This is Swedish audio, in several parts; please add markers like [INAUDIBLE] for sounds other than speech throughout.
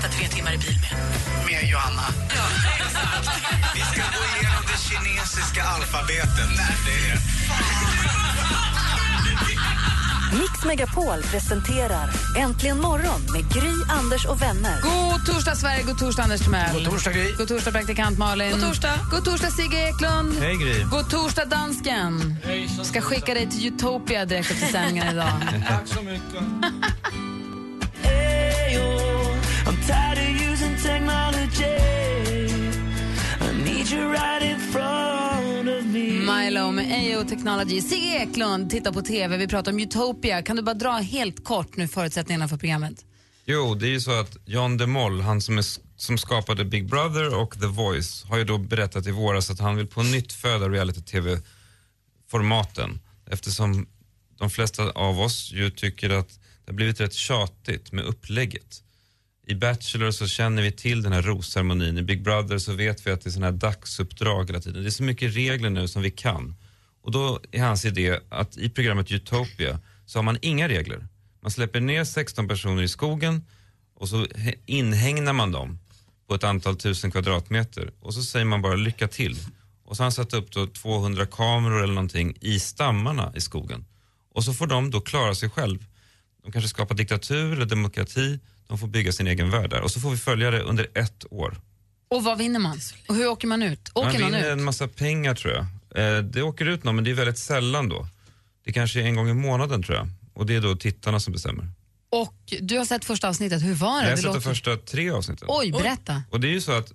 sitta tre timmar i bil med? med Johanna. Vi ska gå igenom det kinesiska alfabetet. Nej, det är... Mix Megapol presenterar Äntligen morgon med Gry, Anders och vänner. God torsdag, Sverige. God torsdag, Anders Timell. God torsdag, Gry. God torsdag, praktikant Malin. God torsdag. God torsdag, Sigge Eklund. Hej Gry. God torsdag, dansken. Ska skicka dig till Utopia direkt efter sändningen idag. [LAUGHS] Tack så mycket. Milo med AO Technology. Sigge Eklund tittar på TV. Vi pratar om Utopia. Kan du bara dra helt kort nu förutsättningarna för programmet? Jo, det är ju så att John DeMol, han som, är, som skapade Big Brother och The Voice, har ju då berättat i våras att han vill på nytt föda reality-tv-formaten eftersom de flesta av oss ju tycker att det har blivit rätt tjatigt med upplägget. I Bachelor så känner vi till den här rosceremonin, i Big Brother så vet vi att det är såna här dagsuppdrag hela tiden. Det är så mycket regler nu som vi kan. Och då är hans idé att i programmet Utopia så har man inga regler. Man släpper ner 16 personer i skogen och så inhägnar man dem på ett antal tusen kvadratmeter och så säger man bara lycka till. Och så har han satt upp då 200 kameror eller någonting i stammarna i skogen. Och så får de då klara sig själv. De kanske skapar diktatur eller demokrati, de får bygga sin egen värld där. Och så får vi följa det under ett år. Och vad vinner man? Och hur åker man ut? Åker Man vinner ut? en massa pengar tror jag. Eh, det åker ut någon men det är väldigt sällan då. Det kanske är en gång i månaden tror jag. Och det är då tittarna som bestämmer. Och du har sett första avsnittet. Hur var det? Jag har sett de låter- första tre avsnitten. Oj, berätta. Och det är ju så att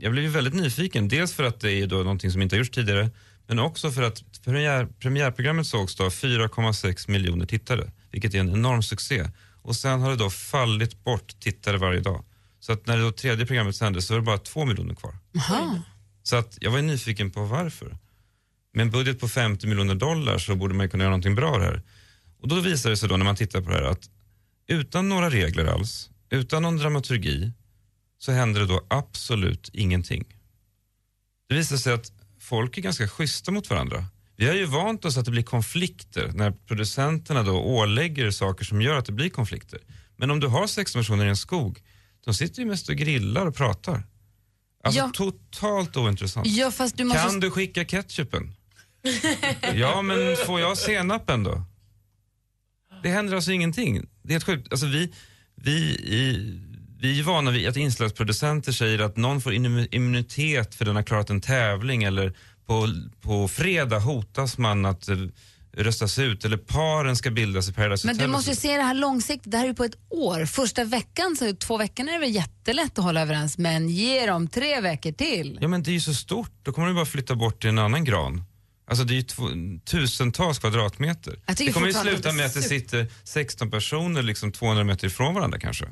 jag blev väldigt nyfiken. Dels för att det är då någonting som inte har gjorts tidigare. Men också för att premiär, premiärprogrammet sågs då av 4,6 miljoner tittare. Vilket är en enorm succé. Och sen har det då fallit bort tittare varje dag. Så att när det då tredje programmet sändes så var det bara 2 miljoner kvar. Aha. Så att jag var nyfiken på varför. Med en budget på 50 miljoner dollar så borde man kunna göra någonting bra här. Och då visar det sig då när man tittar på det här att utan några regler alls, utan någon dramaturgi, så händer det då absolut ingenting. Det visar sig att folk är ganska schyssta mot varandra. Vi har ju vant oss att det blir konflikter när producenterna då ålägger saker som gör att det blir konflikter. Men om du har sex personer i en skog, de sitter ju mest och grillar och pratar. Alltså Ja. totalt ointressant. Ja, du måste... Kan du skicka ketchupen? [LAUGHS] ja, men får jag senapen då? Det händer alltså ingenting. Det är helt sjukt. Alltså vi, vi, i, vi är vana vid att inslagsproducenter säger att någon får immu- immunitet för den har klarat en tävling eller på, på fredag hotas man att röstas ut eller paren ska bildas i Paradise Men du Hotel. måste ju se det här långsiktigt. Det här är ju på ett år. Första veckan, så två veckor är det väl jättelätt att hålla överens. Men ge dem tre veckor till. Ja men det är ju så stort, då kommer du bara flytta bort till en annan gran. Alltså det är ju två, tusentals kvadratmeter. Det kommer ju sluta med att det sitter 16 personer liksom 200 meter ifrån varandra kanske.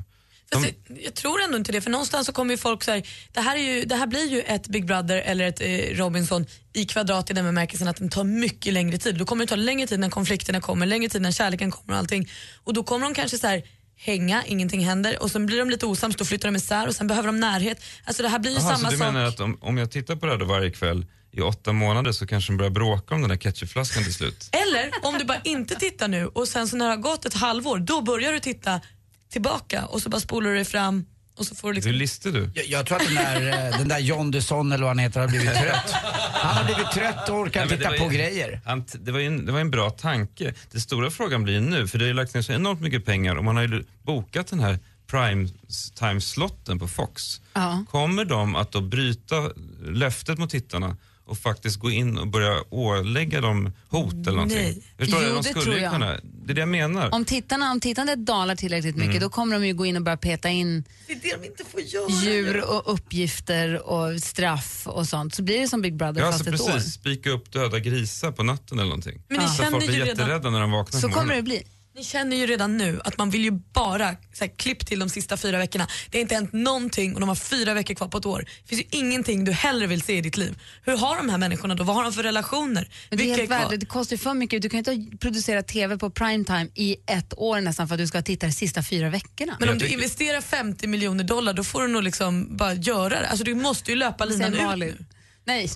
Fast jag, jag tror ändå inte det, för någonstans så kommer ju folk så här, det här, ju, det här blir ju ett Big Brother eller ett eh, Robinson i kvadrat i den bemärkelsen att den tar mycket längre tid. Då kommer det ta längre tid när konflikterna kommer, längre tid när kärleken kommer och allting. Och då kommer de kanske så här hänga, ingenting händer och sen blir de lite osams, då flyttar de isär och sen behöver de närhet. Alltså det här blir ju Jaha, samma så du sak. menar att om, om jag tittar på det här då varje kväll i åtta månader så kanske de börjar bråka om den där ketchupflaskan till slut? Eller om du bara inte tittar nu och sen så när det har gått ett halvår, då börjar du titta tillbaka och så bara spolar du dig fram och så får du liksom... Hur listig du? Jag, jag tror att den där, eh, den där John Dusson eller vad han heter har blivit trött. Han har blivit trött och orkar Nej, titta på ju- grejer. Han, det, var en, det var en bra tanke. Den stora frågan blir nu, för det har ju lagts ner så enormt mycket pengar och man har ju bokat den här prime time-slotten på Fox. Ja. Kommer de att då bryta löftet mot tittarna och faktiskt gå in och börja ålägga dem hot eller någonting? Nej. Förstår du? Jo, De det skulle tror jag. kunna. Det är det jag menar. Om, tittarna, om tittandet dalar tillräckligt Mm. mycket då kommer de ju gå in och börja peta in Det är det de inte får göra. djur och uppgifter och straff och sånt. Så blir det som Big Brother Ja, fast alltså ett år. precis. Spika upp döda grisar på natten eller någonting. Men ni så att känner folk blir ju redan- jätterädda när de vaknar Så kommer det bli. Ni känner ju redan nu att man vill ju bara så här, klipp till de sista fyra veckorna. Det har inte hänt någonting och de har fyra veckor kvar på ett år. Det finns ju ingenting du hellre vill se i ditt liv. Hur har de här människorna då? Vad har de för relationer? Men det, är helt är det kostar ju för mycket. Du kan ju inte producera TV på primetime i ett år nästan för att du ska titta de sista fyra veckorna. Men om du investerar 50 miljoner dollar då får du nog liksom bara göra det. Alltså du måste ju löpa linan ut nu. Nej,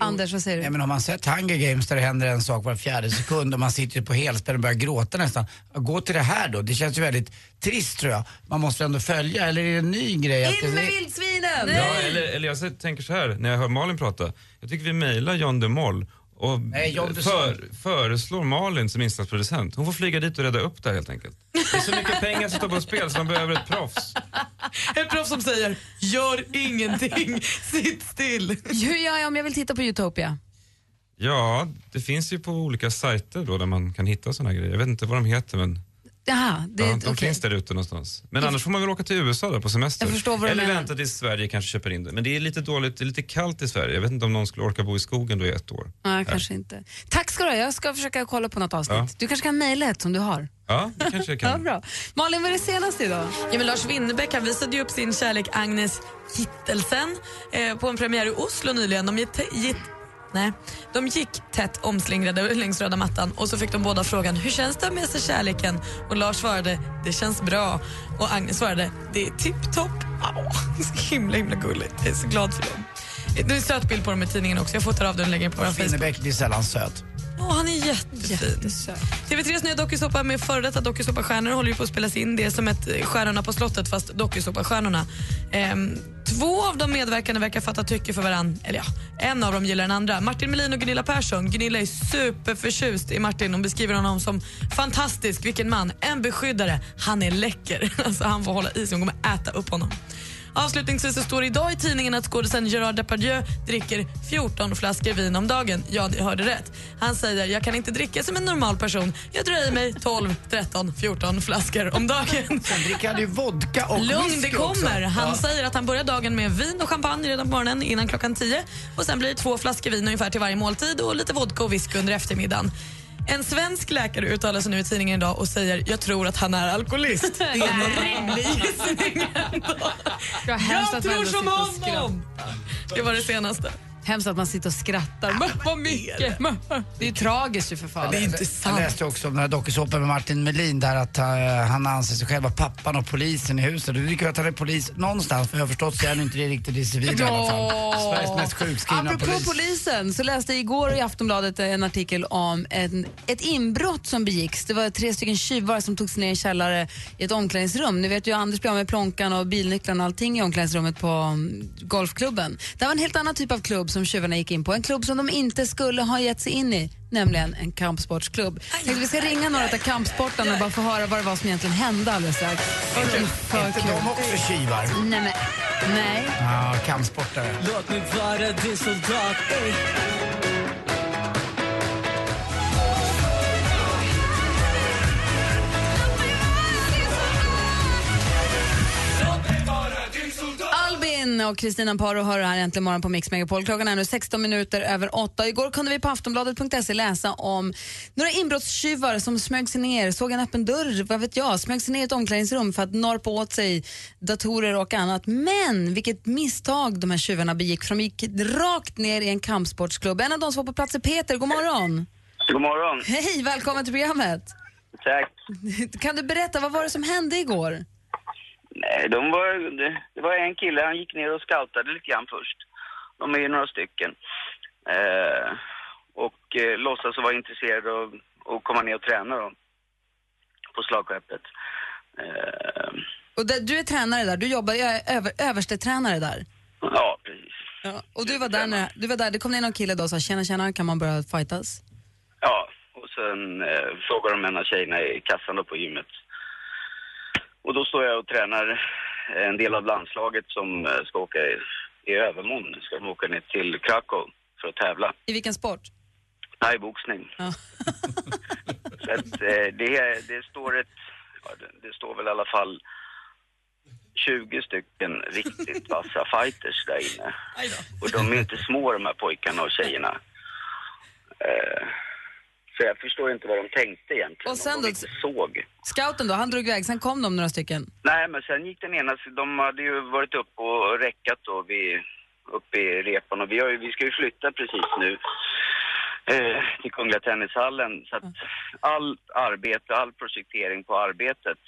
Anders vad säger du? Nej, men har man sett Hunger Games där det händer en sak var fjärde sekund och man sitter ju på helspänn och börjar gråta nästan. Gå till det här då, det känns ju väldigt trist tror jag. Man måste ändå följa, eller är det en ny grej? att In med det, vildsvinen! Ja, eller, eller jag så- tänker så här, när jag hör Malin prata. Jag tycker vi mejlar John de Moll och Nej, John för, föreslår Malin som insatsproducent. Hon får flyga dit och rädda upp det här helt enkelt. Det är så mycket pengar som står på spel så man behöver ett proffs. [LAUGHS] Ett proffs som säger gör ingenting, [LAUGHS] sitt still. Hur gör jag om jag vill titta på Utopia? Ja, det finns ju på olika sajter då där man kan hitta såna här grejer. Jag vet inte vad de heter men Jaha, det, ja, de okej. finns där ute någonstans. Men annars får man väl åka till USA där på semester. Jag förstår vad du Eller menar. vänta tills Sverige kanske köper in det. Men det är lite dåligt, det är lite kallt i Sverige. Jag vet inte om någon skulle orka bo i skogen då i ett år. Nej, kanske inte. Tack ska du ha. Jag ska försöka kolla på något avsnitt. Ja. Du kanske kan mejla ett som du har. Ja, det kanske jag [LAUGHS] Ja, kan. bra. Malin, vad är det senaste idag? Ja, men Lars Winnerbäck han visade ju upp sin kärlek Agnes Gittelsen eh, på en premiär i Oslo nyligen. De gick, gick, nej, de gick tätt omslingrade längs röda mattan och så fick de båda frågan hur känns det med sig kärleken? Och Lars svarade det känns bra och Agnes svarade det är tipptopp. Det är himla himla gulligt. Jag är så glad för dem. Det är en söt bild på dem i tidningen också. Jag fotar av den och lägger på vår Facebook. Winnerbäck blir sällan söt. Åh, han är jättefin. TV3s nya dokusåpa med före detta dokusåpastjärnor håller ju på att spelas in. Det är som ett eh, Stjärnorna på slottet fast dokusåpastjärnorna. Ehm, två av de medverkande verkar fatta tycke för varann. Eller ja, en av dem gillar den andra. Martin Melin och Gunilla Persson. Gunilla är superförtjust i Martin. Hon beskriver honom som fantastisk, vilken man. En beskyddare. Han är läcker. [LAUGHS] Alltså, han får hålla i sig. Hon kommer äta upp honom. Avslutningsvis så står det idag i tidningen att skådisen Gerard Depardieu dricker 14 flaskor vin om dagen. Ja, ni hörde rätt. Han säger jag kan inte dricka som en normal person. Jag drar i mig 12, 13, 14 flaskor om dagen. [LAUGHS] Sen dricker han ju vodka och Lugn, det kommer. Han Ja. säger att han börjar dagen med vin och champagne redan på morgonen innan klockan 10. Och Sen blir det två flaskor vin ungefär till varje måltid och lite vodka och whisky under eftermiddagen. En svensk läkare uttalar sig nu i tidningen idag och säger jag tror att han är alkoholist. [LAUGHS] Det är en rimlig gissning ändå. Jag tror som honom! Det var det senaste. Hemskt att man sitter och skrattar. Men vad mycket! Det är ju tragiskt ju för fan. Det är inte Jag sant. läste också om den här dokusåpan med Martin Melin där att eh, han anser sig själv vara pappan och polisen i huset. Det tycker jag att han är polis någonstans, för jag har förstått så är han inte det riktigt i civil i alla fall. Sveriges mest sjukskrivna Apropå polis. polisen så läste jag igår i Aftonbladet en artikel om en, ett inbrott som begicks. Det var tre stycken tjuvar som tog sig ner i en källare i ett omklädningsrum. Ni vet ju Anders blev med plånkan och bilnycklarna och allting i omklädningsrummet på mm, golfklubben. Det var en helt annan typ av klubb som tjuvarna gick in på. En klubb som de inte skulle ha gett sig in i, nämligen en kampsportsklubb. Tänkte vi ska ringa några av kampsportarna och bara få höra vad det var som egentligen hände alldeles strax. Är inte de också tjuvar? Nej, men, nej. Ja, kampsportare. Låt mig vara din soldat, ey. Och Kristina Paro hör här äntligen morgon på Mix Megapol. Klockan är nu 16 minuter över 8. Igår kunde vi på aftonbladet.se läsa om några inbrottstjuvar som smög sig ner, såg en öppen dörr, vad vet jag, smög sig ner i ett omklädningsrum för att norpa åt sig datorer och annat. Men vilket misstag de här tjuvarna begick för de gick rakt ner i en kampsportsklubb. En av de som var på plats är Peter, god morgon. God morgon. Hej, välkommen till programmet. Tack. Kan du berätta, vad var det som hände igår? Nej, de var, det, var en kille, han gick ner och scoutade lite grann först. De är ju några stycken. Eh, och eh, låtsas vara intresserade av att komma ner och träna då. På slagskeppet. Eh, Och där, du är tränare där, du jobbar, jag är över, överstetränare där. ja, precis. Ja, och du var där när, du var där, det kom ner någon kille då och sa tjena tjena, kan man börja fightas? Ja, och sen eh, frågar de en av tjejerna i kassan då på gymmet. Och då står jag och tränar en del av landslaget som eh, ska åka i, i övermorgon. Ska de åka ner till Krakow för att tävla. I vilken sport? Thaiboxning. Ja. [LAUGHS] Så att, eh, det, det står ett, det, det står väl i alla fall 20 stycken riktigt vassa fighters där inne. Och de är inte små de här pojkarna och tjejerna. Så jag förstår inte vad de tänkte egentligen. Och sen då? inte såg. Scouten då, han drog iväg, sen kom de några stycken. Nej, men sen gick den ena, de hade ju varit uppe och räckat då vid, uppe i repan och vi, har vi ska ju flytta precis nu eh, till Kungliga Tennishallen. Så att all arbete, all projektering på arbetet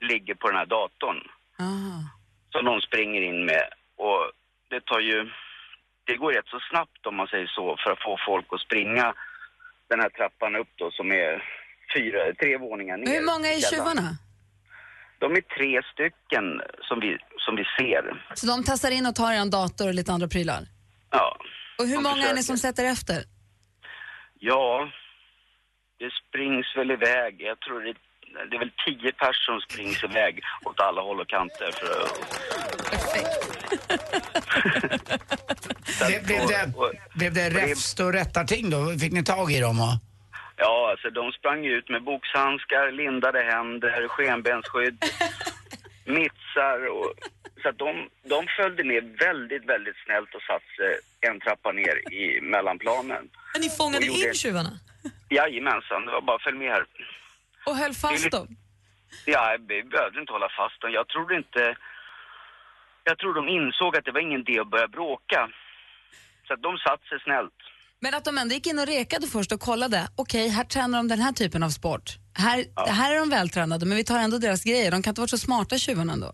ligger på den här datorn Ah. som de springer in med. Och det tar ju, det går rätt så snabbt om man säger så för att få folk att springa den här trappan upp då som är fyra, tre våningar ner. Hur många är tjuvarna? De är tre stycken som vi, som vi ser. Så de tassar in och tar en dator och lite andra prylar? Ja. Och hur många är ni försöker. som sätter efter? Ja, det springs väl iväg. Jag tror det, det är väl tio personer som springs iväg åt alla håll och kanter. För, Blev, blev, det, blev det räfst och rättarting då? Fick ni tag i dem? Och... ja, alltså de sprang ut med boxhandskar, lindade händer, skenbensskydd, [LAUGHS] mittsar och... Så att de, de följde med väldigt, väldigt snällt och satte sig en trappa ner i mellanplanen. Men ni fångade Och gjorde- in tjuvarna? Jajamensan, det var bara följ med här. Och höll fast dem? Ja, vi behövde inte hålla fast dem. Jag trodde inte... Jag tror de insåg att det var ingen idé att börja bråka. Så att de satt sig snällt. Men att de ändå gick in och rekade först och kollade, okej, här tränar de den här typen av sport. Här, här är de vältränade, men vi tar ändå deras grejer. De kan inte vara så smarta tjuvarna ändå.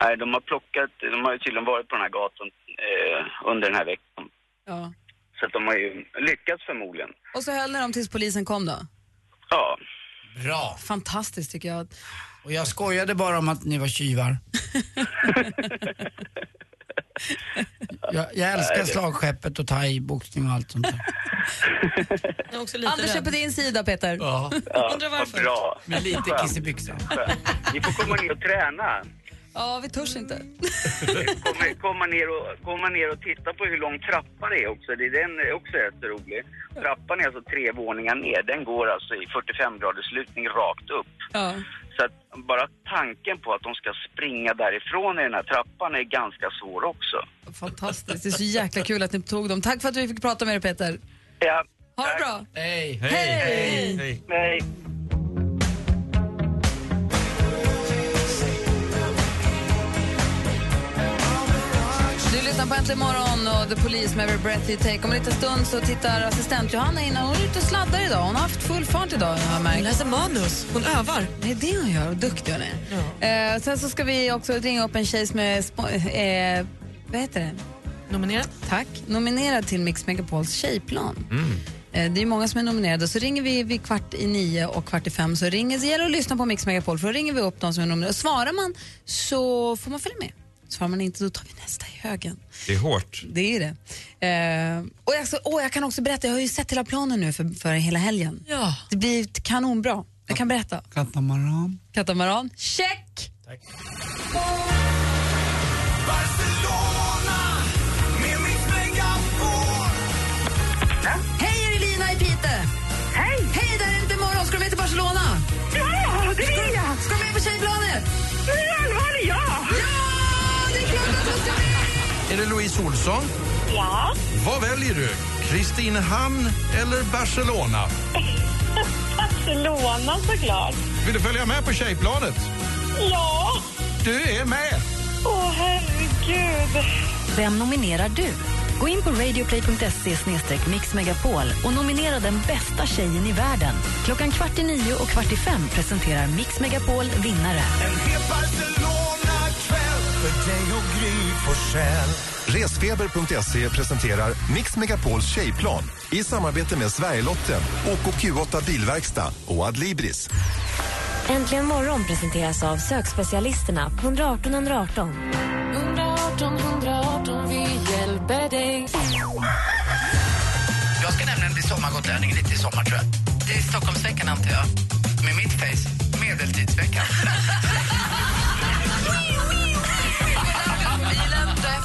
Nej, de har plockat... De har ju tydligen varit på den här gatan eh, under den här veckan. Ja. Så att de har ju lyckats förmodligen. Och så höll ni dem tills polisen kom då? Ja. Bra. Fantastiskt tycker jag. Och jag skojade bara om att ni var tjuvar. [LAUGHS] jag, jag älskar slagskeppet och thai-boxning och allt sånt där. Jag är också lite Anders är rädd. på din sida Peter. Ja. Undrar varför. Vad bra. Med lite kiss i byxan. Ni får komma ner och träna. Ja, vi törs inte. Komma, komma, ner och, komma ner och titta på hur lång trappa det är också. Det, den är också rätt så rolig. Trappan är alltså tre våningar ner. Den går alltså i 45 graders lutning rakt upp. Ja. Så att bara tanken på att de ska springa därifrån i den här trappan är ganska svår också. Fantastiskt. Det är så jäkla kul att ni tog dem. Tack för att vi fick prata med er Peter. Ja. Ha det bra. Hej. Hej. Hej. Nej. Du lyssnar på Äntligen morgon och The Police med Every Breath You Take. Om en liten stund så tittar assistent Johanna in. Hon är ute och sladdar idag. Hon har haft full fart idag. har Jag märkt. Hon läser manus, hon övar. Det är det hon gör. Och duktig hon är. Eh, sen så ska vi också ringa upp en tjej som är eh, vad heter det? Nominerad. Tack. Nominerad till Mix Megapols tjejplan. Mm. Eh, Det är många som är nominerade. Så ringer vi vid kvart i nio och kvart i fem. Så ringer, det gäller att lyssna på Mix Megapol för då ringer vi upp de som är nominerade. Svarar man så får man följa med. Svarar man inte då tar vi nästa i högen. Det är hårt. Det är det. Eh, och jag, så, åh, jag kan också berätta, jag har ju sett hela planen nu för, för hela helgen. Ja. Det blir kanonbra. Jag kan berätta. Katamaran. Katamaran, check! Hej, Är det Louise Olsson? Ja. Vad väljer du? Kristinehamn eller Barcelona? [LAUGHS] Barcelona såklart. Vill du följa med på tjejplanet? Ja. Du är med! Åh, herregud. Vem nominerar du? Gå in på radioplay.se mixmegapol och nominera den bästa tjejen i världen. Klockan kvart i nio och kvart i fem presenterar Mix Megapol vinnare. Dig och Gry Forssell. Resfeber.se presenterar Mix Megapols tjejplan i samarbete med Sverigelotten, OKQ8 Bilverkstad och Adlibris. Äntligen morgon presenteras av sökspecialisterna på 118 118. 118 118, vi hjälper dig. Jag ska nämligen bli sommargotlänning lite i sommar tror jag. Det är Stockholmsveckan antar jag. Med mitt face, medeltidsveckan. [LAUGHS]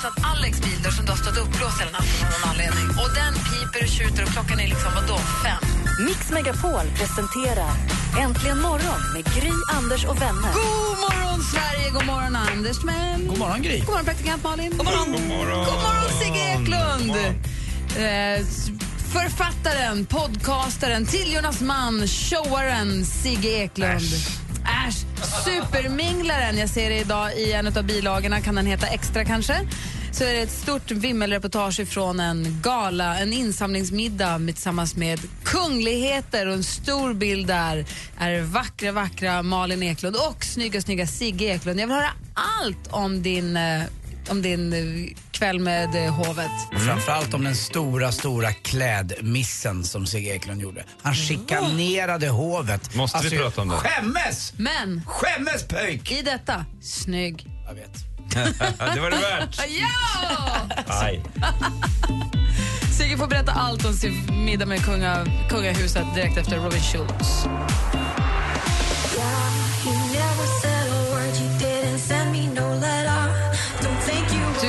Öppnat Alex bil som du har stått uppblåst hela natten av någon anledning. Och den piper och tjuter och klockan är liksom, vadå, fem? Mix Megapol presenterar Äntligen morgon med Gry, Anders och vänner. God morgon, Sverige! God morgon, Anders Timell. God morgon, Gry. God morgon, praktikant Malin. God morgon. God morgon. God morgon, Sigge Eklund. Eh, Författaren, podcastaren, Tiljornas man, showaren Sigge Eklund. Äsch. Superminglaren, jag ser det idag i en av bilagorna, kan den heta Extra kanske? Så är det ett stort vimmelreportage från en gala, en insamlingsmiddag tillsammans med kungligheter och en stor bild där är vackra, vackra Malin Eklund och snygga, snygga Sigge Eklund. Jag vill höra allt om din, eh, om din eh, kväll med eh, hovet. Och Framförallt om den stora, stora klädmissen som Sigge Eklund gjorde. Han chikanerade hovet. Måste vi prata om det? Skämmes! Men Skämmes pöjk! i detta, snygg. Jag vet. [LAUGHS] det var det värt. [LAUGHS] Ja! Aj. [LAUGHS] Sigge får berätta allt om sin middag med kunga, kungahuset direkt efter Robin Schultz.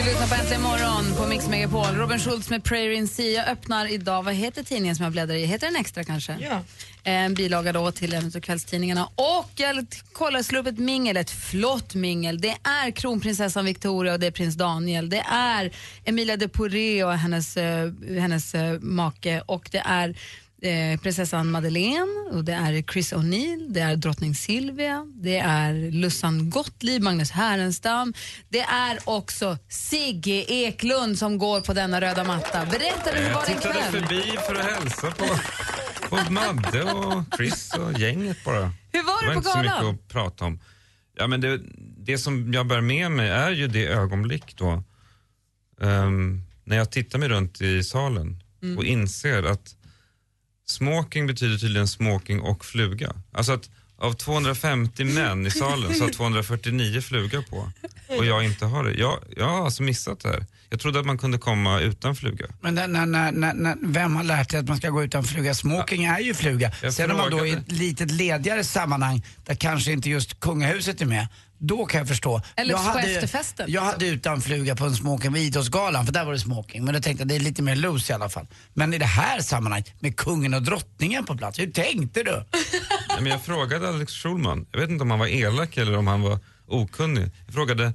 Du lyssnar på Äntligen morgon på Mix Megapol. Robin Schultz med Prayer in Sea. Jag öppnar idag, vad heter tidningen som jag bläddrar i? Heter den Extra kanske? Ja. En bilaga då till en av kvällstidningarna. Och jag kollar, slår upp ett mingel, ett flott mingel. Det är kronprinsessan Victoria och det är prins Daniel. Det är Emilia de Poré och hennes, eh, hennes eh, make och det är eh, prinsessan Madeleine och det är Chris O'Neill, det är drottning Silvia, det är Lussan Gottlieb, Magnus Härenstam. Det är också Sigge Eklund som går på denna röda matta. Berätta hur var Jag det tittade ikväll? förbi för att hälsa på, på Madde och Chris och gänget bara. Hur var det var på inte så mycket galan? att prata om. Ja, men det, det som jag bär med mig är ju det ögonblick då ehm, när jag tittar mig runt i salen Mm. och inser att smoking betyder tydligen smoking och fluga. Alltså att av 250 män i salen så har 249 fluga på och jag inte har det. Jag, jag har alltså missat det här. Jag trodde att man kunde komma utan fluga. Men när, när, när, när, vem har lärt dig att man ska gå utan fluga? Smoking är ju fluga. Jag Sen om man då i ett litet ledigare sammanhang där kanske inte just kungahuset är med, då kan jag förstå. Eller jag på efterfesten. Jag hade utan fluga på en smoking vid Idrottsgalan, för där var det smoking. Men då tänkte jag det är lite mer loose i alla fall. Men i det här sammanhanget, med kungen och drottningen på plats, hur tänkte du? Ja, men jag frågade Alex Schulman, jag vet inte om han var elak eller om han var okunnig. Jag frågade,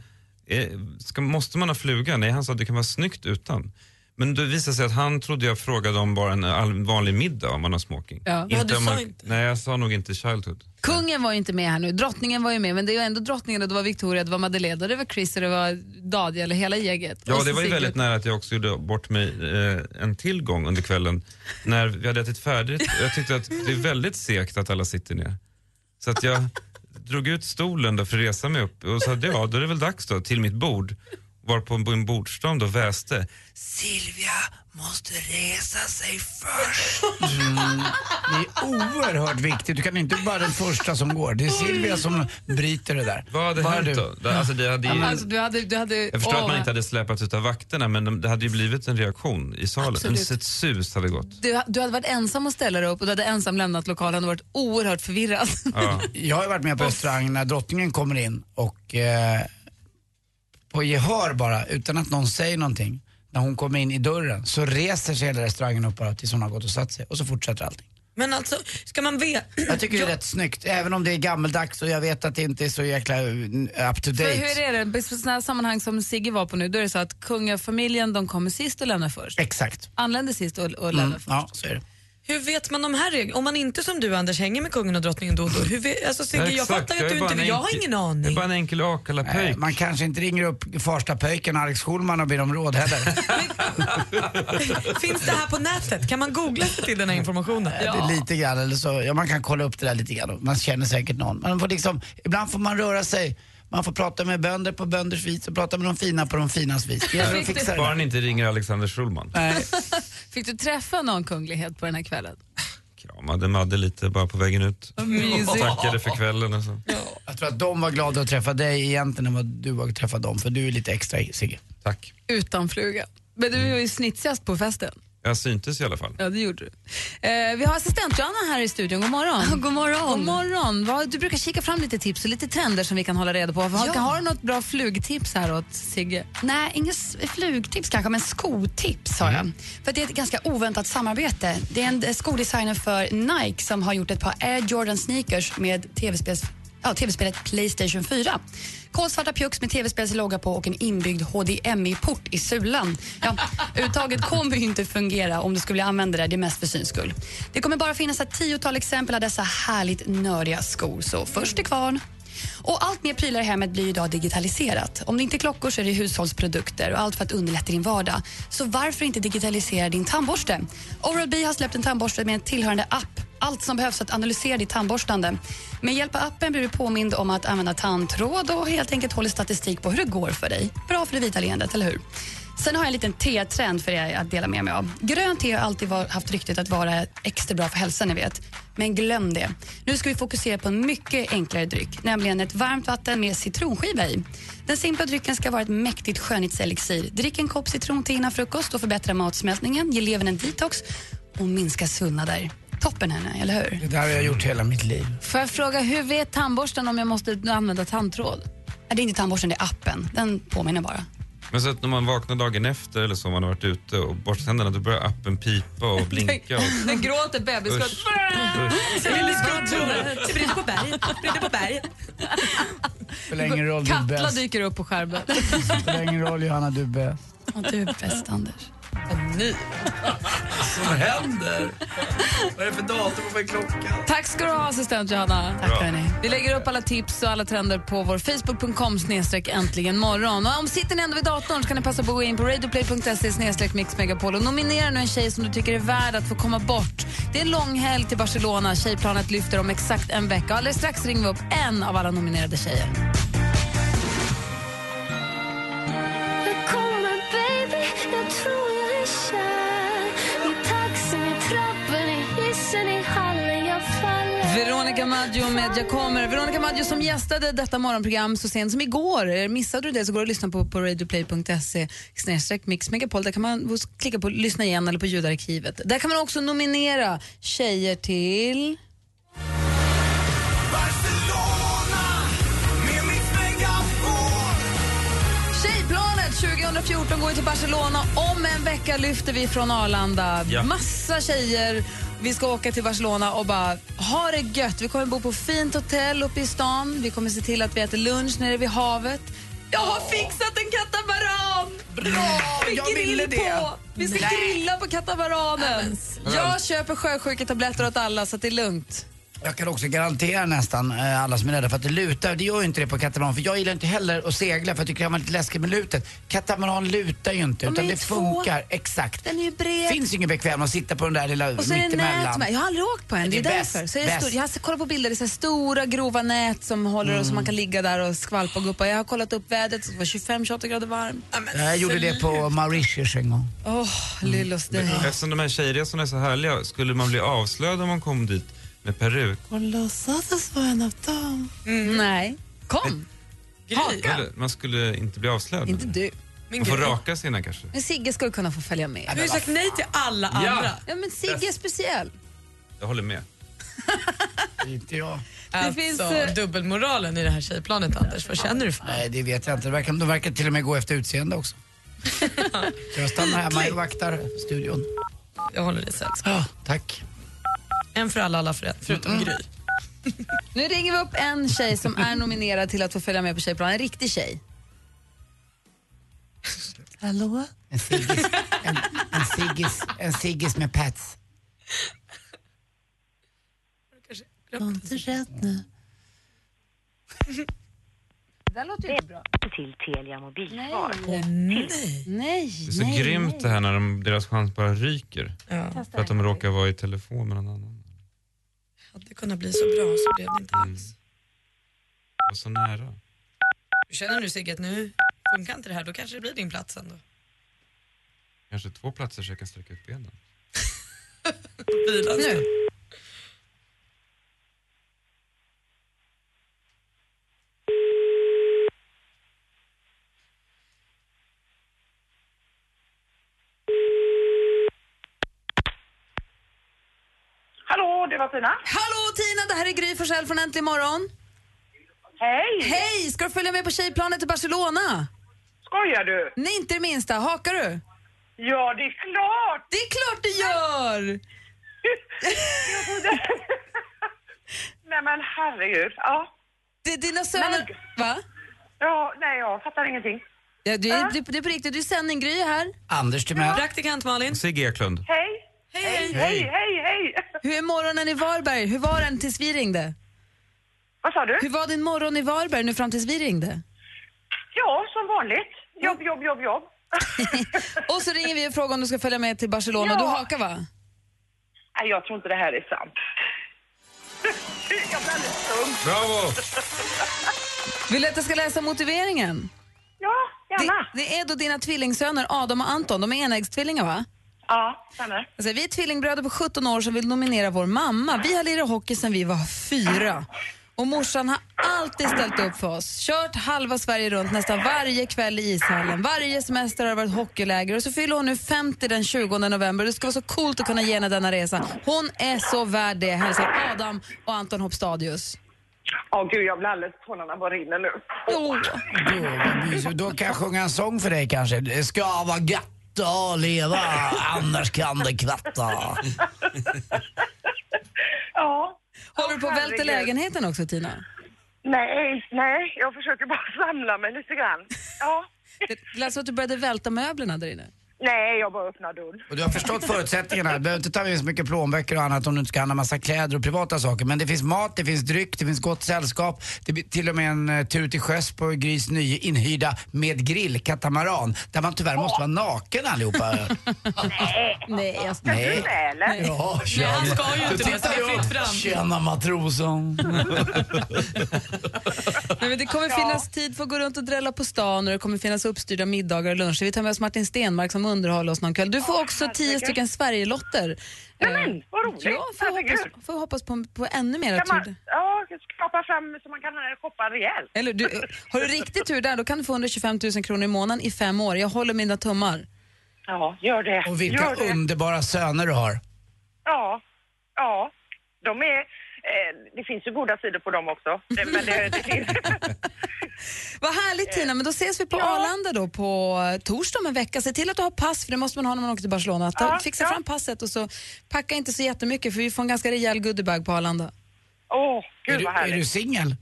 eh, ska, måste man ha fluga? Nej, han sa att det kan vara snyggt utan. Men det visade sig att han trodde jag frågade om bara en vanlig middag om man har smoking. Ja. Ja, du sa man, inte. Nej, jag sa nog inte childhood. Kungen var ju inte med här nu, drottningen var ju med, men det är ju ändå drottningen och det var Victoria, det var Madeleine och det var Chris och det var Daniel, hela gänget. Ja, det var ju väldigt nära att jag också gjorde bort mig eh, en tillgång under kvällen när vi hade ätit färdigt. Jag tyckte att det är väldigt segt att alla sitter ner. Så att jag drog ut stolen då för att resa mig upp och sa ja, då är det väl dags då till mitt bord. Var på en bordsstånd och väste. Silvia måste resa sig först. Mm, det är oerhört viktigt. Du kan inte vara den första som går. Det är Silvia som bryter det där. Vad hade Var hänt du? då? Det- Alltså, det hade ju, Alltså, du hade, du hade, jag förstår åh, att man inte hade släpats utav vakterna men de, det hade ju blivit en reaktion i salen. Absolut. En, ett sus hade gått. du, du hade varit ensam att ställa dig upp och du hade ensam lämnat lokalen och varit oerhört förvirrad. Ja. Jag har varit med på restaurang när drottningen kommer in och eh, på gehör bara, utan att någon säger någonting, när hon kommer in i dörren så reser sig hela restaurangen upp bara tills hon har gått och satt sig och så fortsätter allting. Men alltså, ska man veta... Jag tycker det är rätt snyggt, även om det är gammeldags och jag vet att det inte är så jäkla uh, up to För date. hur är det, i sådana här sammanhang som Sigge var på nu, då är det så att kungafamiljen de kommer sist och lämnar först. Exakt. Anländer sist och, och lämnar Mm, först. ja, så är det. Hur vet man de här reglerna? Om man inte som du Anders hänger med kungen och drottningen då och då. Hur vet, alltså, Sigge, jag fattar ju att du inte en Jag har ingen Det är aning. bara en enkel Akalla-pöjk. Eh, Man kanske inte ringer upp Farstapöjken Alex Schulman och ber om råd heller. [LAUGHS] [LAUGHS] Finns det här på nätet? Kan man googla sig till den här informationen? Det är lite grann, eller så, ja, man kan kolla upp det där lite grann. Man känner säkert någon. Man får liksom, ibland får man röra sig. Man får prata med bönder på bönders vis och prata med de fina på de finas vis. Det gäller att fixa Bara inte ringer Alexander Schulman. Nej. [LAUGHS] Fick du träffa någon kunglighet på den här kvällen? Kramade Madde lite bara på vägen ut. Mysigt. Tackade för kvällen och så. Jag tror att de var glada att träffa dig egentligen än vad du var att träffa dem. För du är lite extra Sigge. Tack. Utan fluga. Men du var ju snitsigast på festen. Jag syntes i alla fall. Ja, det gjorde du. Eh, vi har assistent Joanna här i studion. God morgon. God morgon. God morgon. Vad, du brukar kika fram lite tips och lite trender som vi kan hålla reda på. Har, Ja. har du något bra flugtips här åt Sigge? Nej, inget flugtips kanske, men skotips har jag. För det är ett ganska oväntat samarbete. Det är en eh, skodesigner för Nike som har gjort ett par Air Jordan sneakers med tv-spels ja, tv-spelet Playstation 4. Kolsvarta pjux med tv-spelets logga på och en inbyggd HDMI-port i sulan. Ja, [LAUGHS] uttaget kommer ju inte fungera om du skulle använda det, det är mest för syns skull. Det kommer bara finnas ett tiotal exempel av dessa härligt nördiga skor, så först till kvarn. Och allt mer prylar i hemmet blir idag digitaliserat. Om det inte är klockor så är det hushållsprodukter och allt för att underlätta din vardag. Så varför inte digitalisera din tandborste? Oral-B har släppt en tandborste med en tillhörande app. Allt som behövs för att analysera ditt tandborstande. Med hjälp av appen blir du påmind om att använda tandtråd och helt enkelt håller statistik på hur det går för dig. Bra för det vita leendet, eller hur? Sen har jag en liten te-trend för er att dela med mig av. Grönt te har alltid var, haft ryktet att vara extra bra för hälsan, ni vet. Men glöm det. Nu ska vi fokusera på en mycket enklare dryck, nämligen ett varmt vatten med citronskiva i. Den simpla drycken ska vara ett mäktigt skönhetselixir. Drick en kopp citronte innan frukost och förbättra matsmältningen, ge levern en detox och minska svullnader. Toppen henne, eller hur? Det där har jag gjort hela mitt liv. Får jag fråga, hur vet tandborsten om jag måste använda tandtråd? Det är inte tandborsten, det är appen. Den påminner bara. Men så att när man vaknar dagen efter eller så, man har varit ute och borstat tänderna, då börjar appen pipa och blinka. Och... [LAUGHS] Den gråter bebisgråt. Usch, usch. Brinner på berget, brinner på berget. Spelar ingen roll, du är Katla bäst. dyker upp på skärmen. Spelar ingen roll Johanna, du är bäst. Och du är bäst, Anders. Ny. [LAUGHS] Vad händer? Vad är det för datum och vad är klockan? Tack ska du ha, assistent Johanna. Tack, hörni. Vi lägger upp alla tips och alla trender på vår facebook.com snedstreck äntligen morgon. Och om sitter ni ändå vid datorn så kan ni passa på att gå in på radioplay.se snedstreck mixmegapol och nominera nu en tjej som du tycker är värd att få komma bort. Det är en lång helg till Barcelona. Tjejplanet lyfter om exakt en vecka. Alldeles strax ringer vi upp en av alla nominerade tjejer. Veronica Maggio med Jag kommer. Veronica Maggio som gästade detta morgonprogram så sent som igår. Missade du det så går det att lyssna på på radioplay.se mixmegapol. Där kan man klicka på lyssna igen eller på ljudarkivet. Där kan man också nominera tjejer till... Tjejplanet 2014 går till Barcelona. Om en vecka lyfter vi från Arlanda. Ja. Massa tjejer. Vi ska åka till Barcelona och bara ha det gött. Vi kommer bo på fint hotell uppe i stan. Vi kommer se till att vi äter lunch nere vid havet. Jag har fixat en katamaran! Bra! Med Jag grill ville det. på! Vi ska grilla på katamaranen. Jag köper sjösjuketabletter åt alla så det är lugnt. Jag kan också garantera nästan eh, alla som är rädda för att det lutar. Det gör ju inte det på katamaran för jag gillar inte heller att segla för jag tycker det var lite läskigt med lutet. Katamaran lutar ju inte De utan är det två. funkar. Exakt. Den är ju bred. finns ju inget bekvämt att sitta på den där lilla Och så är det nät mittemellan. med. Jag har aldrig åkt på en, det är, Det är bäst, därför. Så är det bäst. stor, jag har kollat på bilder, det är så här stora grova nät som håller och så man kan ligga där och skvalpa och guppa. Jag har kollat upp vädret, så det var 25-28 grader varmt. Jag gjorde det på Mauritius en gång. Åh, oh, lillos dig. Eftersom de här tjejresorna är så härliga, skulle man bli avslöjad om man kom dit med peruk? Och låtsades vara en av dem. Nej. Kom! Haka! Eller, man skulle inte bli avslöjad? Inte du. Man får raka sig innan kanske? Men Sigge skulle kunna få följa med. Du har ju sagt nej till alla Ja. andra. Ja, men Sigge är speciell. Jag håller med. [LAUGHS] Inte jag. Alltså, finns, eh, dubbelmoralen i det här tjejplanet, Anders. Vad känner du för? Nej, det vet jag inte. De verkar, de verkar till och med gå efter utseende också. Så [LAUGHS] jag stannar hemma och vaktar studion. Jag håller dig sällskap. Ja, tack. En för alla, alla för en, förutom Gry. [LAUGHS] Nu ringer vi upp en tjej som är nominerad till att få följa med på Tjejplanen. En riktig tjej. Hallå? En ciggis, en, en ciggis, en ciggis med Pats. Var inte rädd nu. Det där låter ju inte bra. till Telia mobilsvar. Nej. Nej. Det är så nej, grymt nej. det här när de, deras chans bara ryker. Ja. För att de råkar vara i telefon med någon annan. Hade kunnat bli så bra så blev det inte alls. Och så nära. Hur känner du Sigge att nu funkar inte det här? Då kanske det blir din plats ändå. Kanske två platser så jag kan sträcka ut benen. [LAUGHS] Vila Nu. stund. Hallå, det var Tina. Hallå Tina, det här är Gry Forssell från Äntligen morgon. Hej! Hej! Ska du följa med på Tjejplanet till Barcelona? Skojar du? Nej, inte det minsta. Hakar du? Ja, det är klart! Det är klart du gör! [LAUGHS] Nej men herregud, ja. Det är dina söner... Va? Ja, nej, jag fattar ingenting. Ja, du, är- du, du är på riktigt, du är sändning, Gry är här. Anders Timell. Praktikant Malin. Sigge Eklund. Hej! Hej, hej! Hej, hej! Hur är morgonen i Varberg? Hur var den tills vi ringde? Vad sa du? Hur var din morgon i Varberg nu fram tills vi ringde? Ja, som vanligt. Jobb, jobb, jobb, jobb. [LAUGHS] Och så ringer vi och frågar om du ska följa med till Barcelona. Ja. Du hakar va? Nej, jag tror inte det här är sant. jag blir alldeles tung. Bravo! Vill du att jag ska läsa motiveringen? Ja, gärna. Det, det är då dina tvillingsöner Adam och Anton. De är enäggstvillingar va? Ja, stämmer. Alltså, vi är tvillingbröder på 17 år som vill nominera vår mamma. Vi har lirat hockey sedan vi var fyra. Och morsan har alltid ställt upp för oss. Kört halva Sverige runt nästan varje kväll i ishallen. Varje semester har det varit hockeyläger. Och så fyller hon nu 50 den 20 november. Det ska vara så coolt att kunna ge henne denna resa. Hon är så värd det, hälsar Adam och Anton Hopstadius. Åh gud, jag blir alldeles tårarna bara rinner nu. Oh. Då, vad mysigt. Då kan jag sjunga en sång för dig kanske. Det ska vara gött att leva, annars kan det kvatta. Ja. Håller du på att välta lägenheten också, Tina? Nej, nej, jag försöker bara [LAUGHS] samla mig lite grann. Ja. Det lät som att du började välta möblerna där inne. Nej, jag bara öppnar dörren. Och du har förstått förutsättningarna. Du behöver inte ta med så mycket plånböcker och annat om du inte ska handla massa kläder och privata saker. Men det finns mat, det finns dryck, det finns gott sällskap. Det blir till och med en eh, tur till sjöss på Grys nya inhyrda med grill, katamaran. Där man tyvärr måste vara naken allihopa. [LAUGHS] Nej, Nej, jag ska du med eller? Ja, Nej, han ska ju inte det. Titta Det är fritt fram. Tjena matrosen. [LAUGHS] Nej, men det kommer finnas tid för att gå runt och drälla på stan och det kommer finnas uppstyrda middagar och luncher. Vi tar med oss Martin Stenmark som underhåller oss någon kväll. Du får också tio stycken Sverigelotter. Nämen, vad roligt. Ja, får hoppas, får hoppas på, på ännu mer Kan man, tur. ja, skapa fram så man kan eh, shoppa rejält. Eller du, har du riktigt tur där, då kan du få 125 000 kronor i månaden i fem år. Jag håller mina tummar. Ja, gör det. Och vilka gör det. underbara söner du har. Ja, ja. De är... Eh, det finns ju goda sidor på dem också. Det, men det, det finns... [LAUGHS] Vad härligt Tina, men då ses vi på Arlanda då på torsdag om en vecka. Se till att du har pass, för det måste man ha när man åker till Barcelona. Ta, Ja, fixa ja. fram passet och så packa inte så jättemycket för vi får en ganska rejäl goodiebag på Arlanda. Åh, Är gud du, vad är du härligt. singel?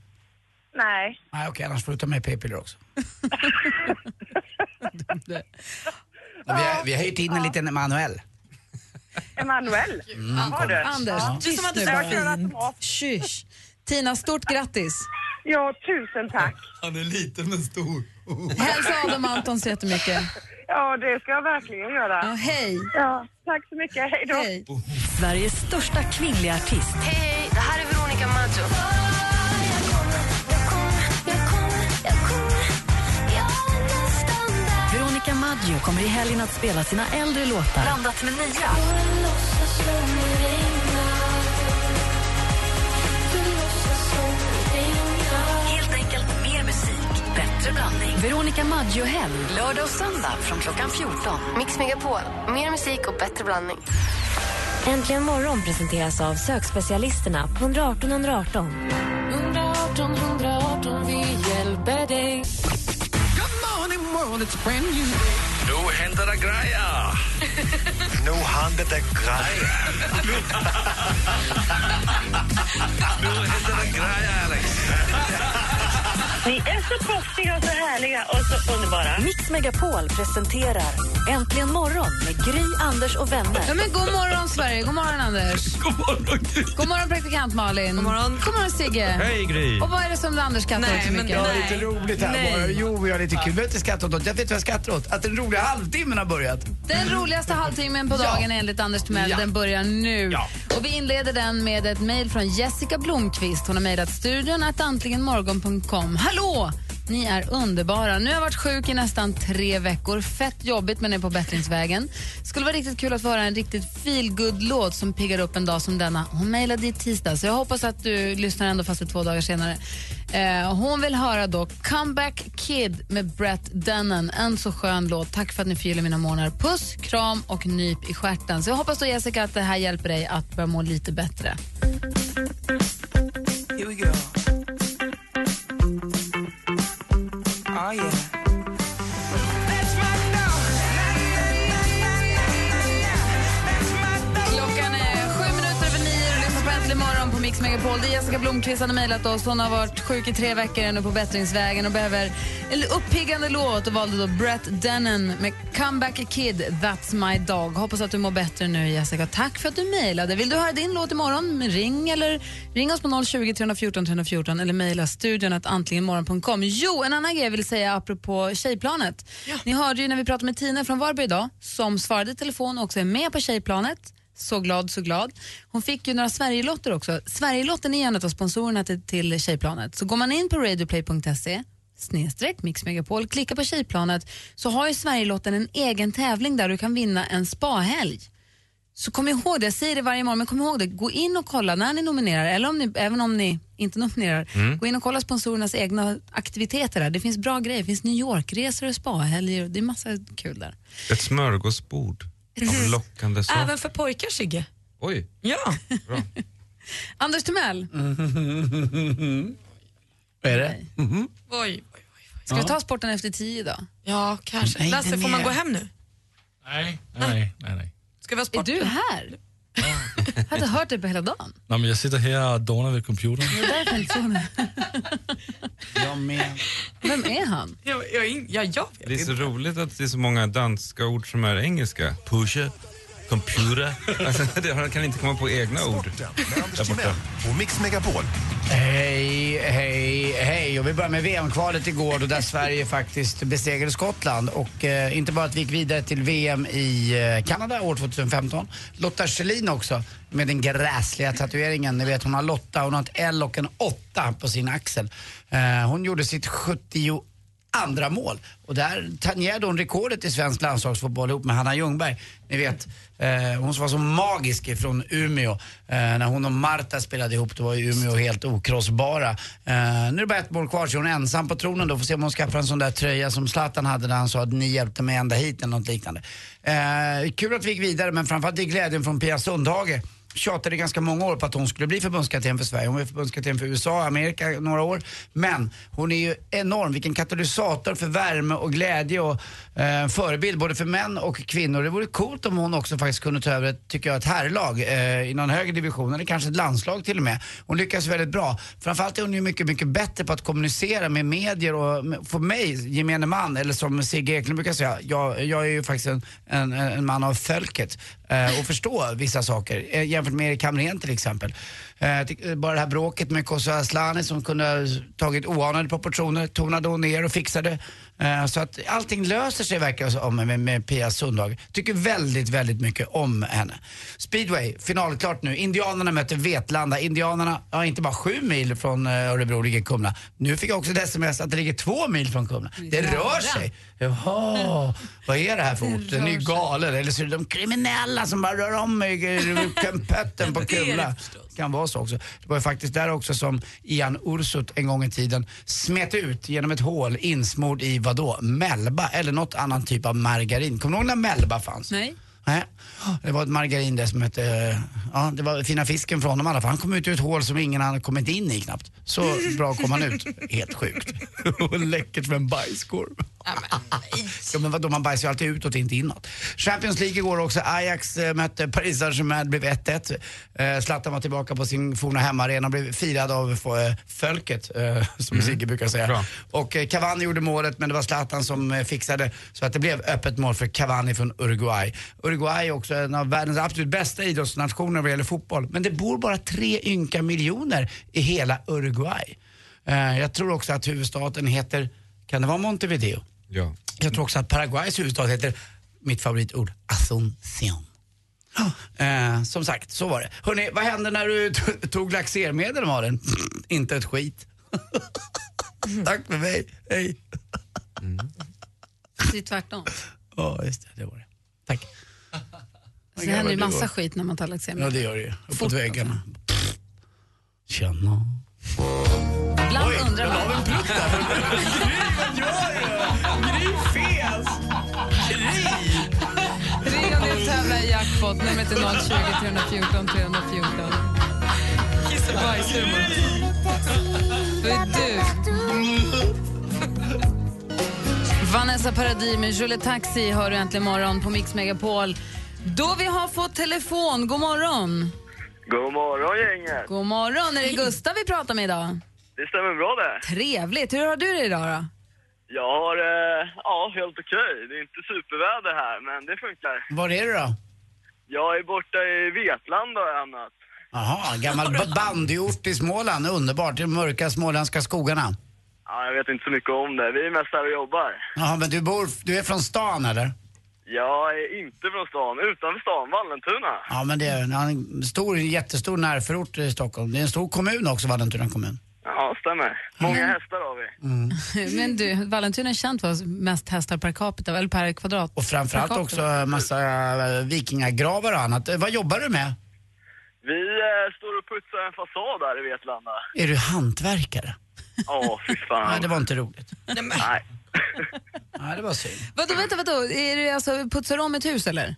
Nej. Nej, okej, annars får du ta med p-piller också. [LAUGHS] vi, har, vi har hyrt in en liten Emanuel. [LAUGHS] Emanuel. Mm, kom. du. Anders, Ja. tyst nu bara. fint. Kysch. Tina, stort grattis. Ja, tusen tack. Han är liten men stor. Hälsa Adam och Anton så jättemycket. Ja, det ska jag verkligen göra. Ja, hej. Ja, tack så mycket. Hej då. Hej. Sveriges största kvinnliga artist. Hej, hej, det här är Veronica Maggio. Maggio kommer i helgen att spela sina äldre låtar blandat med nya. Helt enkelt mer musik, bättre blandning. Veronica Maggio-helg, lördag och söndag från klockan 14. Mix Megapol, mer musik och bättre blandning. Äntligen morgon presenteras av sökspecialisterna på 118 118. 118 118, vi hjälper dig. Nu händer det grejer. Nu händer det grejer. Nu händer det grejer, Alex. Ni är så proffsiga och så härliga och så underbara. Mix Megapol presenterar Äntligen morgon med Gry, Anders och vänner. Ja, men god morgon Sverige, god morgon Anders. God morgon, Gry. God morgon praktikant Malin. God morgon. God morgon Sigge. Hej Gry! Och vad är det som Anders skrattar Nej, åt så men mycket? det- Jag har lite roligt här Nej. bara. Jo, vi har lite kul. Vi behöver inte skratta åt. Jag vet vad jag skrattar åt. Att den roliga halvtimmen har börjat. Den roligaste halvtimmen på Ja. dagen enligt Anders Timell, Ja. den börjar nu. Ja. Och vi inleder den med ett mejl från Jessica Blomqvist. Hon har mejlat studion att antligenmorgon.com. Hallå! Ni är underbara. Nu har jag varit sjuk i nästan tre veckor. Fett jobbigt men är på bättringsvägen. Skulle vara riktigt kul att få höra en riktigt feel låt som piggar upp en dag som denna. Hon mejlade i tisdag så jag hoppas att du lyssnar ändå fast det är två dagar senare. Eh, hon vill höra då Comeback Kid med Brett Dennen. En så skön låt. Tack för att ni förgyller mina månader. Puss, kram och nyp i stjärten. Så jag hoppas då Jessica att det här hjälper dig att börja må lite bättre. Oh yeah. Mix Megapol. Det är Jessica Blomqvist som har mejlat oss. Hon har varit sjuk i tre veckor nu på bättringsvägen och behöver en uppiggande låt och valde då Brett Dennen med Comeback Kid, That's My Dog. Hoppas att du mår bättre nu Jessica. Tack för att du mejlade. Vill du höra din låt imorgon? Ring eller ring oss på 020 314 314 eller mejla studion att antligenmorgon.com. Jo, en annan grej jag vill säga apropå tjejplanet. Ni hörde ju när vi pratade med Tina från Varberg idag som svarade i telefon och också är med på tjejplanet. Så glad, så glad. Hon fick ju några Sverigelotter också. Sverigelotten är en av sponsorerna till, till Tjejplanet. Så går man in på radioplay.se snedstreck Mix Megapol, klicka på Tjejplanet så har ju Sverigelotten en egen tävling där du kan vinna en spahelg. Så kom ihåg det, jag säger det varje morgon, men kom ihåg det. Gå in och kolla när ni nominerar, eller om ni, även om ni inte nominerar. Mm. Gå in och kolla sponsorernas egna aktiviteter där. Det finns bra grejer, det finns New York-resor och spahelger, och det är massa kul där. Ett smörgåsbord av lockande saker. Även för pojkar, Sigge. Oj. Ja. [LAUGHS] Anders Timell, Vad är det? Oj. ska vi ta sporten efter tio idag? Ja, kanske. Nej, Lasse, den får man är- gå hem nu? Nej, nej, nej, nej. Ska vi ha Är sport? du här? [LAUGHS] Jag hade hört dig på hela dagen. Nej, men jag sitter här och donar vid computern. Det är därför jag inte såg det. [LAUGHS] Jag med. Vem är han? Jag, jag, in- ja, jag vet Det är så inte. roligt att det är så många danska ord som är engelska. Pusher, computer. Alltså, [LAUGHS] det- han kan inte komma på egna ord. Och Mix Megapol. Hej, hej, hej. Och vi börjar med VM-kvalet igår då där [LAUGHS] Sverige faktiskt besegrade Skottland. Och eh, inte bara att vi gick vidare till VM i eh, Kanada år 2015. Lotta Schelin också med den gräsliga tatueringen. Ni vet hon har Lotta, hon har ett L och en 8 på sin axel. Eh, hon gjorde sitt 70 andra mål. Och där tangerade hon rekordet i svensk landslagsfotboll ihop med Hanna Ljungberg. Ni vet, eh, hon som var så magisk från Umeå. Eh, när hon och Marta spelade ihop, då var ju Umeå helt okrossbara. Eh, nu är det bara ett mål kvar så hon är ensam på tronen då. Får se om hon skaffar en sån där tröja som Zlatan hade när han sa att ni hjälpte mig ända hit eller något liknande. Eh, kul att vi gick vidare men framförallt i glädjen från Pia Sundhage tjatade ganska många år på att hon skulle bli förbundskapten för Sverige. Hon var förbundskapten för USA Amerika några år. Men hon är ju enorm, vilken katalysator för värme och glädje och Eh, en förebild både för män och kvinnor. Det vore coolt om hon också faktiskt kunde ta över, ett, tycker jag, ett herrlag eh, i någon högre division eller kanske ett landslag till och med. Hon lyckas väldigt bra. Framförallt är hon ju mycket, mycket bättre på att kommunicera med medier och för mig, gemene man, eller som Sigge Eklund brukar säga, jag, jag är ju faktiskt en, en, en man av folket eh, och förstå vissa saker eh, jämfört med Erik Hamrén till exempel. Eh, eh bara det här bråket med Koso Asllani som kunde ha tagit oanade proportioner tonade hon ner och fixade. Eh, så att allting löser sig verkar som med, med Pia Sundhage. Tycker väldigt, väldigt mycket om henne. Speedway, finalklart nu. Indianerna möter Vetlanda. Indianerna, ja inte bara sju mil från eh, Örebro ligger Kumla. Nu fick jag också ett sms att det ligger två mil från Kumla. Det rör sig. Jaha, [LAUGHS] vad är det här för ort? Den är ju galen. Eller så är det de kriminella som bara rör om i pötten på [LAUGHS] Kumla. kan vara så också. Det var ju faktiskt där också som Ian Ursut en gång i tiden smet ut genom ett hål insmord i vadå? Melba eller något annan typ av margarin. Kommer du ihåg när Melba fanns? Nej. Nej. Det var ett margarin där som hette, ja det var fina fisken från honom i alla fall. Han kom ut ur ett hål som ingen hade kommit in i knappt. Så bra kom han ut. Helt sjukt. [LAUGHS] Och läckert med en bajskorv. Ja men vadå, man bajsar ju alltid utåt, inte inåt. Champions League igår också. Ajax eh, mötte Paris Saint-Germain, det blev 1-1. Eh, Zlatan var tillbaka på sin forna hemmaarena och blev firad av eh, folket, eh, som Sigge brukar säga. Och eh, Cavani gjorde målet, men det var Zlatan som fixade så att det blev öppet mål för Cavani från Uruguay. Uruguay är också en av världens absolut bästa idrottsnationer vad gäller fotboll. Men det bor bara tre ynka miljoner i hela Uruguay. Eh, jag tror också att huvudstaden heter, kan det vara Montevideo? Ja. Jag tror också att Paraguays huvudstad heter, mitt favoritord, Asunción. [GASPS] Eh, som sagt, så var det. Hörrni, vad hände när du tog laxermedel Malin? [LAUGHS] Inte ett skit. [LAUGHS] Tack för mig, hej. Det är tvärtom. Ja, just det, det var det. Tack. Så det händer ju massa skit när man tar laxering. Ja, det gör det ju. Uppåt väggarna. Känna. Ibland Oj, undrar jag la man. en prutt där. [LAUGHS] Gry, vad gör du? Gry fes. Ring om ni i jackpot. Numret är 020 314 314. Kiss och är du. Vanessa Paradis med Julie Taxi hör du äntligen morgon på Mix Megapol. Då vi har fått telefon. God morgon. God morgon gänget! God morgon, är det Gustav vi pratar med idag? Det stämmer bra det. Trevligt, hur har du det idag då? Jag har, eh, ja, helt okej. Det är inte superväder här, men det funkar. Var är du då? Jag är borta i Vetlanda och annat. Jaha, gammal ba- bandyort i Småland. Underbart, i de mörka småländska skogarna. Ja, jag vet inte så mycket om det. Vi är mest här och jobbar. Jaha, men du bor, du är från stan eller? Jag är inte från stan, utanför stan, Vallentuna. Ja, men det är en- stor, jättestor närförort i Stockholm. Det är en stor kommun också, Vallentuna kommun. Ja, stämmer. Många hästar har vi. Men du, Vallentuna är känt för ha mest hästar per capita, eller per kvadrat. Och framförallt också massa eh, vikingagravar och annat. Eh, Vad jobbar du med? Vi eh, står och putsar en fasad här i Vetlanda. Är du hantverkare? Ja, fy fan. Nej, det var inte roligt. Nej. [LAUGHS] Nej, det var synd. Vadå, vänta, vadå? Är det alltså, putsar du om ett hus eller?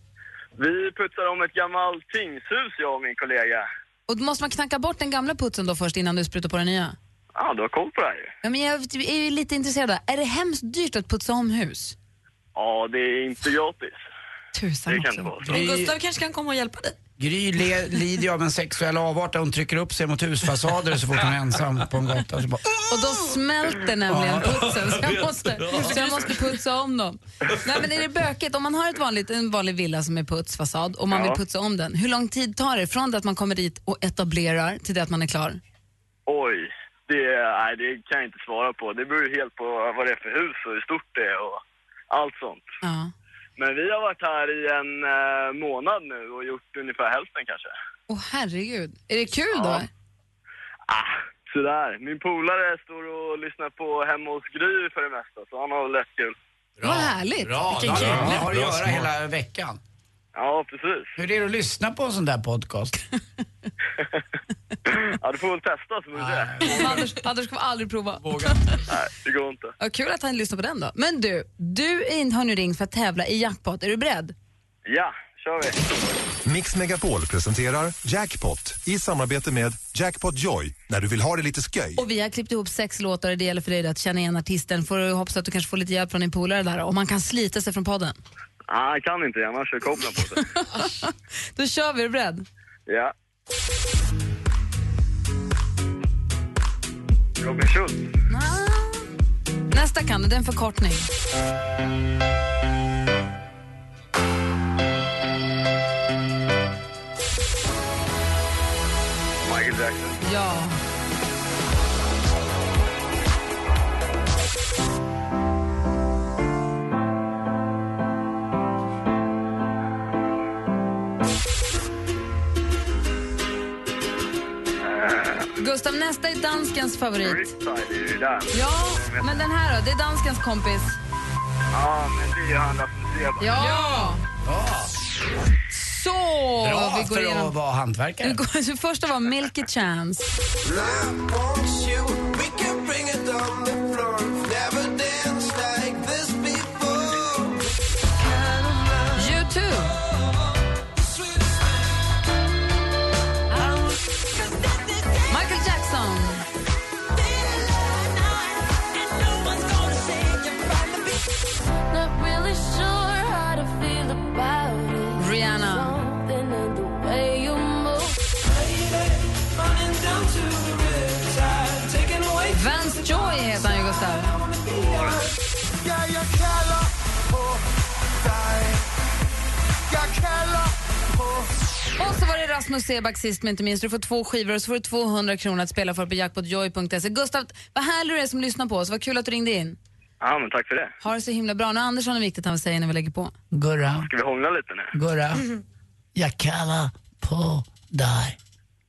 Vi putsar om ett gammalt tingshus, jag och min kollega. Och då måste man knacka bort den gamla putsen då först innan du sprutar på den nya? Ja, du har koll på det här ju. Ja, men jag är ju lite intresserad. Är det hemskt dyrt att putsa om hus? Ja, det är inte gratis. Tusan Det kan det vara. så. Gustav kanske kan komma och hjälpa dig. Gry le- lider av en sexuell avart där hon trycker upp sig mot husfasader så fort hon är ensam på en gata. Så bara, Och då smälter nämligen putsen så jag måste, så jag måste putsa om dem. Nej men är det bökigt? Om man har ett vanligt, en vanlig villa som är putsfasad och man Ja. vill putsa om den, hur lång tid tar det från det att man kommer dit och etablerar till det att man är klar? Oj, det, nej, det kan jag inte svara på. Det beror ju helt på vad det är för hus och hur stort det är och allt sånt. Ja. Men vi har varit här i en eh, månad nu och gjort ungefär hälften kanske. Åh herregud, är det kul då? Ah, sådär. Min polare står och lyssnar på Hemma hos Gry för det mesta, så han har väl lätt kul. Vad härligt. Bra, Vilken då kul. har att Bra göra hela veckan. Ja, precis. Hur är det att lyssna på en sån där podcast? [LAUGHS] Ja, du får väl testa så får vi se. Anders, Anders kommer aldrig prova. Nej, det går inte. Ja, kul att han lyssnar på den då. Men du, du in- har nu ringt för att tävla i jackpot. Är du beredd? Ja, kör vi. Mix Megapol presenterar Jackpot i samarbete med Jackpot Joy när du vill ha det lite sköj. Och vi har klippt ihop sex låtar och det gäller för dig att känna igen artisten. Får du hoppas att du kanske får lite hjälp från din polare där och man kan slita sig från podden. Ah, jag kan inte, annars kör kopplen på sig. [LAUGHS] Då kör vi, är du beredd? Ja. Robin Schultz. Nästa kan du, det är en förkortning. Michael Jackson. Ja. Gustav, nästa är danskens favorit. Ja, men den här då? Det är danskens kompis. Ja, men det är ju han Rasmus Seback. Ja! Så! Bra vi går för igenom. att vara hantverkare. Vi går- [LAUGHS] Det första var Milky Chance. Och så var det Rasmus Seback sist men inte minst. Du får två skivor och så får du 200 kronor att spela för på jackpotjoy.se. Gustav, vad härlig du är som lyssnar på oss. Vad kul att du ringde in. Ja, men tack för det. Ha det så himla bra. Nu Andersson är viktigt han vill säga innan vi lägger på. Gurra, Ska vi hångla lite nu? Gurra. [LAUGHS] Jag kallar på dig.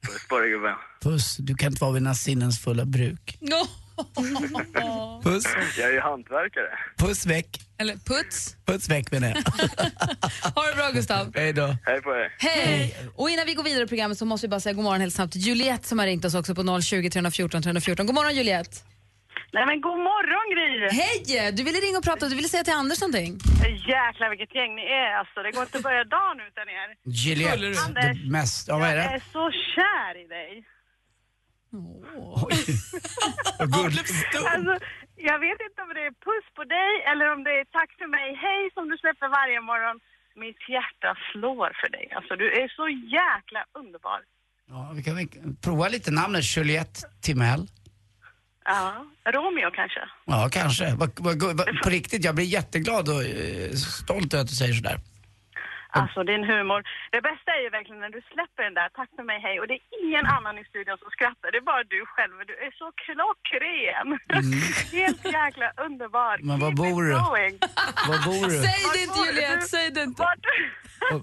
Puss på dig gubben. Puss, du kan inte vara vid dina sinnens fulla bruk. [LAUGHS] Puss, Jag är ju hantverkare. puss väck. Eller puts. Puss väck menar jag. [LAUGHS] Ha det bra Gustav. Hej då. Hej på er. Hej! Och innan vi går vidare i programmet så måste vi bara säga god morgon helt snabbt till Juliette som har ringt oss också på 020 314 314. God morgon Juliette! Nej men god morgon Gry! Hej! Du ville ringa och prata, du ville säga till Anders någonting. Jäklar vilket gäng ni är alltså. Det går inte att börja dagen utan er. Juliette, Anders, mest, ja, vad är jag det? är så kär i dig. Vad [LAUGHS] gulligt. Alltså, jag vet inte om det är puss på dig eller om det är tack för mig, hej som du släpper varje morgon. Mitt hjärta slår för dig. Alltså du är så jäkla underbar. Ja, vi kan väl prova lite namnet Juliette Timell. Ja, Romeo kanske. Ja, kanske. På riktigt, jag blir jätteglad och eh, stolt över att du säger sådär. Alltså din humor. Det bästa är ju verkligen när du släpper den där tack för mig hej och det är ingen annan i studion som skrattar. Det är bara du själv. Du är så klockren. [LAUGHS] Helt jäkla underbar. Mm. Men var bor du? Var bor du? Säg det inte Juliette, du? säg det inte.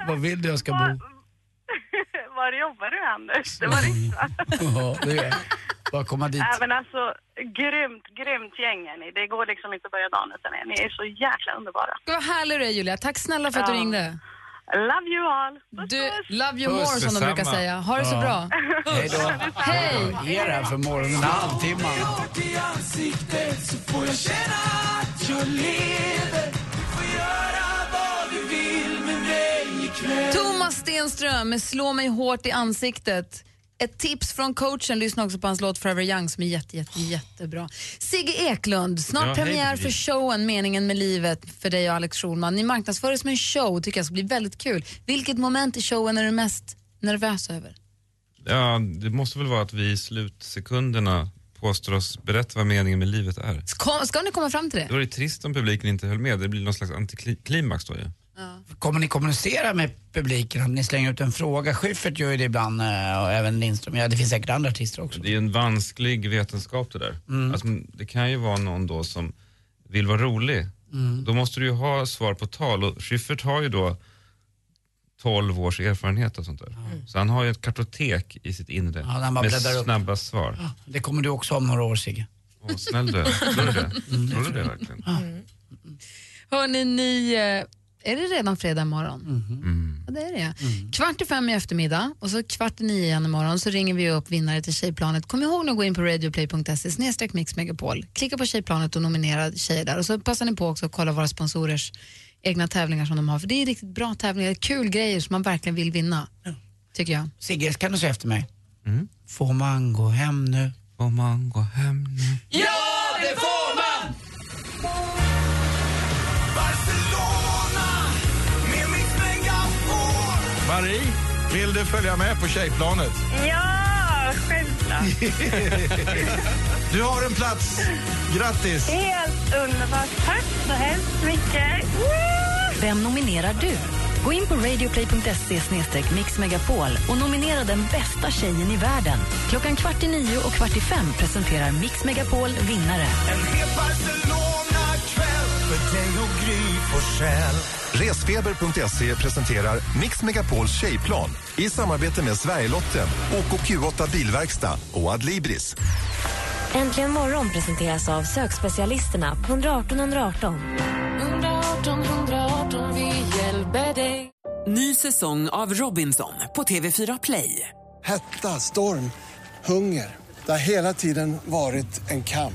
Var vill du jag ska bo? [LAUGHS] var jobbar du Anders? Det var riksdagen. Ja, det är Bara komma dit. Även alltså, grymt, grymt gäng är ni. Det går liksom inte att börja dagen utan er. Ni är så jäkla underbara. Vad härlig du är Julia. Tack snälla för att du Ja. ringde. Love you all. Du, love you Puss, more som de brukar säga. Ha det så bra. [LAUGHS] Hej då. Hej. Ge det här för morgonen, halvtimman. Thomas Stenström med Slå mig hårt i ansiktet. Ett tips från coachen, lyssna också på hans låt Forever Young som är jätte, jätte, jättebra. Sigge Eklund, snart Ja, hej, premiär Gry. för showen Meningen med livet för dig och Alex Schulman. Ni marknadsför det som en show, tycker jag ska bli väldigt kul. Vilket moment i showen är du mest nervös över? Ja, det måste väl vara att vi i slutsekunderna påstår oss berätta vad meningen med livet är. Ska, ska ni komma fram till Då det? är det trist om publiken inte höll med. Det blir någon slags antiklimax då ju. Kommer ni kommunicera med publiken ni slänger ut en fråga? Schyffert gör ju det ibland eh, och även Lindström. Ja, det finns säkert andra artister också. Det är en vansklig vetenskap det där. Mm. Alltså, det kan ju vara någon då som vill vara rolig. Mm. Då måste du ju ha svar på tal och Schyffert har ju då 12 års erfarenhet och sånt där. Så han har ju ett kartotek i sitt inre Ja, med bläddrar upp. snabba svar. Det kommer du också om några år Sigge. Åh, snäll du. Tror du det? Mm. Tror du det verkligen? Hörrni, ni, eh, är det redan fredag morgon? Mm. Ja, det är det. Kvart i fem i eftermiddag och så kvart i nio igen imorgon så ringer vi upp vinnare till Tjejplanet. Kom ihåg att gå in på radioplay.se snedstreck mixmegapol. Klicka på Tjejplanet och nominera tjejer där. Och så passar ni på också att kolla våra sponsorers egna tävlingar som de har. För det är riktigt bra tävlingar, kul grejer som man verkligen vill vinna. Tycker jag. Sigge, kan du säga efter mig? Mm. Får man gå hem nu? Får man gå hem nu? Ja, Marie, vill du följa med på tjejplanet? Ja, självklart. [LAUGHS] Du har en plats. Grattis! Helt underbart. Tack så hemskt mycket. Vem nominerar du? Gå in på radioplay.se mixmegapol och nominera den bästa tjejen i världen. Klockan kvart i nio och kvart i fem presenterar Mix Megapol vinnare. Dig och Gry Forssell Resfeber.se presenterar Mix Megapols tjejplan i samarbete med Sverigelotten, OKQ8 Bilverkstad och Adlibris. Äntligen morgon presenteras av sökspecialisterna på 118 118. 118 118, vi hjälper dig. Ny säsong av Robinson på TV4 Play. Hetta, storm, hunger. Det har hela tiden varit en kamp.